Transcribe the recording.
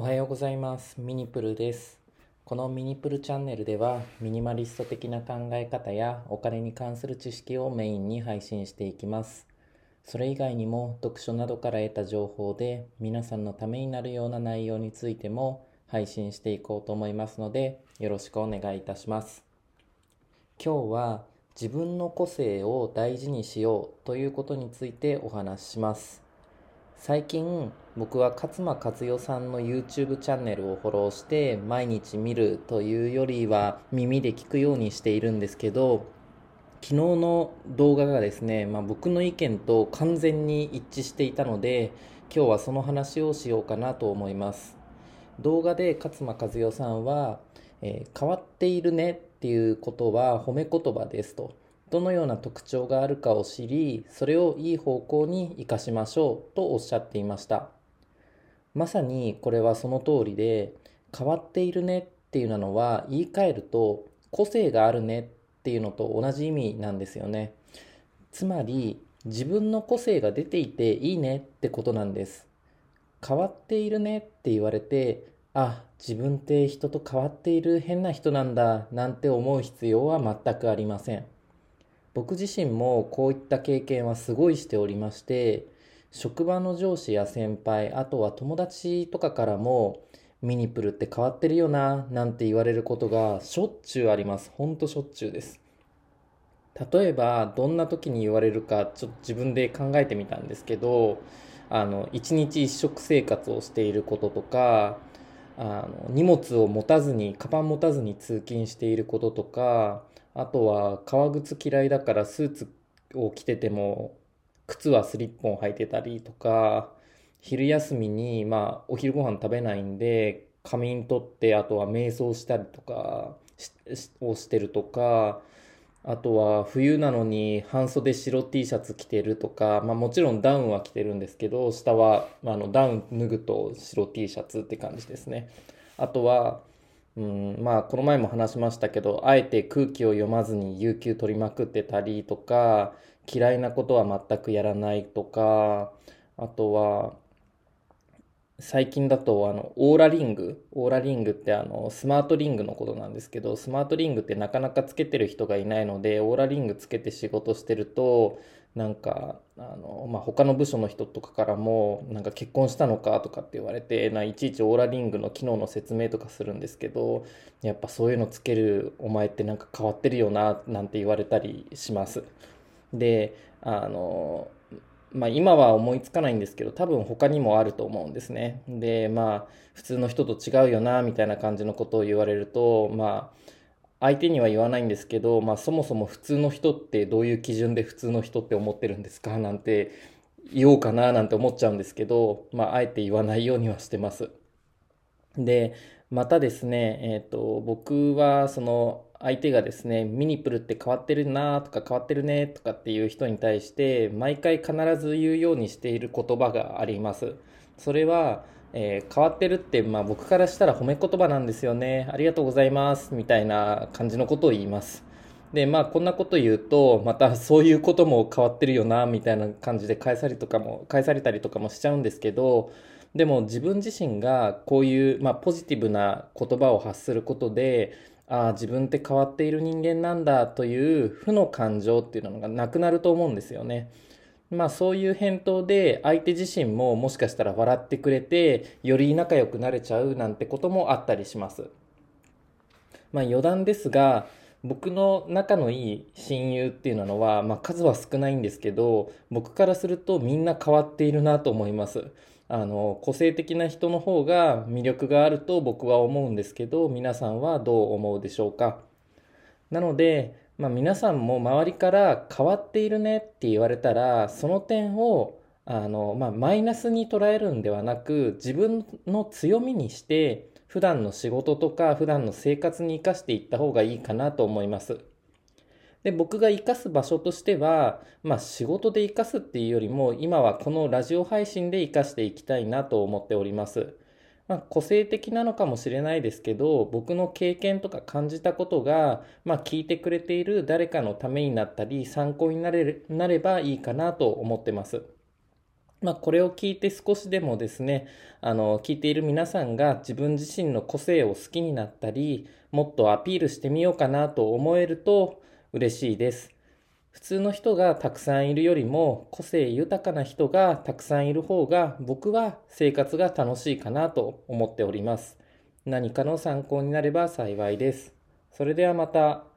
おはようございます。ミニプルです。このミニプルチャンネルでは、ミニマリスト的な考え方やお金に関する知識をメインに配信していきます。それ以外にも読書などから得た情報で皆さんのためになるような内容についても配信していこうと思いますので、よろしくお願いいたします。今日は自分の個性を大事にしようということについてお話しします。最近僕は勝間和代さんの YouTube チャンネルをフォローして毎日見るというよりは耳で聞くようにしているんですけど昨日の動画がですね、まあ、僕の意見と完全に一致していたので今日はその話をしようかなと思います。動画で勝間和代さんは、えー変わっているねっていうことは褒め言葉ですと。どのような特徴があるかを知りそれをいい方向に生かしましょうとおっしゃっていました。まさにこれはその通りで変わっているねっていうのは言い換えると個性があるねっていうのと同じ意味なんですよね。つまり自分の個性が出ていていいねってことなんです。変わっているねって言われてあ自分って人と変わっている変な人なんだなんて思う必要は全くありません。僕自身もこういった経験はすごいしておりまして職場の上司や先輩あとは友達とかからもミニプルって変わってるよななんて言われることがしょっちゅうあります。ほんとしょっちゅうです。例えばどんな時に言われるかちょっと自分で考えてみたんですけどあの一日一食生活をしていることとかあの荷物を持たずにカバン持たずに通勤していることとかあとは革靴嫌いだからスーツを着てても靴はスリッポン履いてたりとか昼休みにまあお昼ご飯食べないんで仮眠取ってあとは瞑想したりとかをしてるとかあとは冬なのに半袖白 T シャツ着てるとか、まあ、もちろんダウンは着てるんですけど下はあのダウン脱ぐと白 T シャツって感じですね。あとはうん、まあこの前も話しましたけどあえて空気を読まずに有給取りまくってたりとか嫌いなことは全くやらないとかあとは最近だとあのオーラリングオーラリングってあのスマートリングのことなんですけどスマートリングってなかなかつけてる人がいないのでオーラリングつけて仕事してるとなんかあの、まあ、他の部署の人とかからもなんか結婚したのかとかって言われてないちいちオーラリングの機能の説明とかするんですけどやっぱそういうのつけるお前ってなんか変わってるよななんて言われたりします。であのまあ、今は思いつかないんですけど多分他にもあると思うんですねでまあ普通の人と違うよなみたいな感じのことを言われるとまあ相手には言わないんですけど、まあ、そもそも普通の人ってどういう基準で普通の人って思ってるんですか？なんて言おうかな？なんて思っちゃうんですけど、まあ、あえて言わないようにはしてます。でまたですね、えー、と僕はその相手がですねミニプルって変わってるなとか変わってるねとかっていう人に対して毎回必ず言うようにしている言葉があります。それは、えー変わってるって、まあ、僕からしたら褒め言葉なんですよね。ありがとうございます。みたいな感じのことを言います。でまあこんなこと言うとまたそういうことも変わってるよなみたいな感じで返されとかも返されたりとかもしちゃうんですけどでも自分自身がこういう、まあ、ポジティブな言葉を発することでああ自分って変わっている人間なんだという負の感情っていうのがなくなると思うんですよね。まあそういう返答で相手自身ももしかしたら笑ってくれてより仲良くなれちゃうなんてこともあったりします。まあ余談ですが僕の仲のいい親友っていうのは、まあ、数は少ないんですけど僕からするとみんな変わっているなと思いますあの個性的な人の方が魅力があると僕は思うんですけど皆さんはどう思うでしょうかなので、まあ、皆さんも周りから変わっているねって言われたらその点をあの、まあ、マイナスに捉えるんではなく自分の強みにして普段の仕事とか普段の生活に生かしていった方がいいかなと思います。で僕が生かす場所としては、まあ、仕事で生かすっていうよりも今はこのラジオ配信で生かしていきたいなと思っております。まあ、個性的なのかもしれないですけど僕の経験とか感じたことが、まあ、聞いてくれている誰かのためになったり参考になれなればいいかなと思ってます。まあ、これを聞いて少しでもですね、あの、聞いている皆さんが自分自身の個性を好きになったり、もっとアピールしてみようかなと思えると嬉しいです。普通の人がたくさんいるよりも個性豊かな人がたくさんいる方が僕は生活が楽しいかなと思っております。何かの参考になれば幸いです。それではまた。